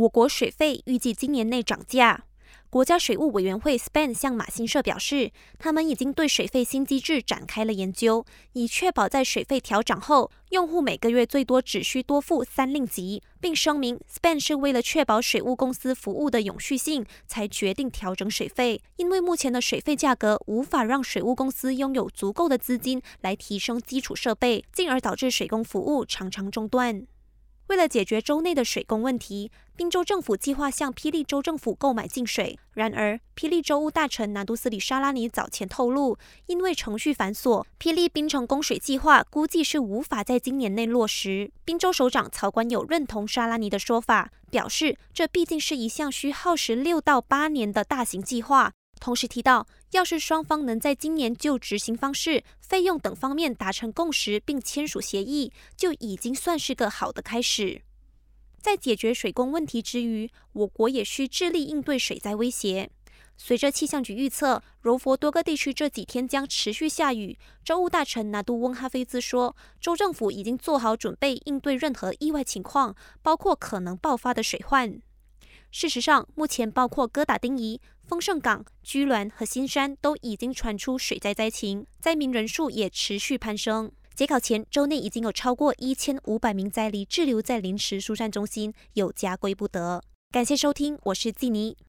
我国水费预计今年内涨价。国家水务委员会 SPAN 向马新社表示，他们已经对水费新机制展开了研究，以确保在水费调涨后，用户每个月最多只需多付三令吉，并声明 SPAN 是为了确保水务公司服务的永续性，才决定调整水费。因为目前的水费价格无法让水务公司拥有足够的资金来提升基础设备，进而导致水工服务常常中断。为了解决州内的水供问题，宾州政府计划向霹雳州政府购买净水。然而，霹雳州务大臣南都斯里沙拉尼早前透露，因为程序繁琐，霹雳槟城供水计划估计是无法在今年内落实。宾州首长曹官友认同沙拉尼的说法，表示这毕竟是一项需耗时六到八年的大型计划。同时提到，要是双方能在今年就执行方式、费用等方面达成共识，并签署协议，就已经算是个好的开始。在解决水供问题之余，我国也需致力应对水灾威胁。随着气象局预测，柔佛多个地区这几天将持续下雨，州务大臣拿督翁哈菲兹说，州政府已经做好准备应对任何意外情况，包括可能爆发的水患。事实上，目前包括哥打丁仪、丰盛港、居銮和新山都已经传出水灾灾情，灾民人数也持续攀升。截稿前，州内已经有超过一千五百名灾民滞留在临时疏散中心，有家归不得。感谢收听，我是季妮。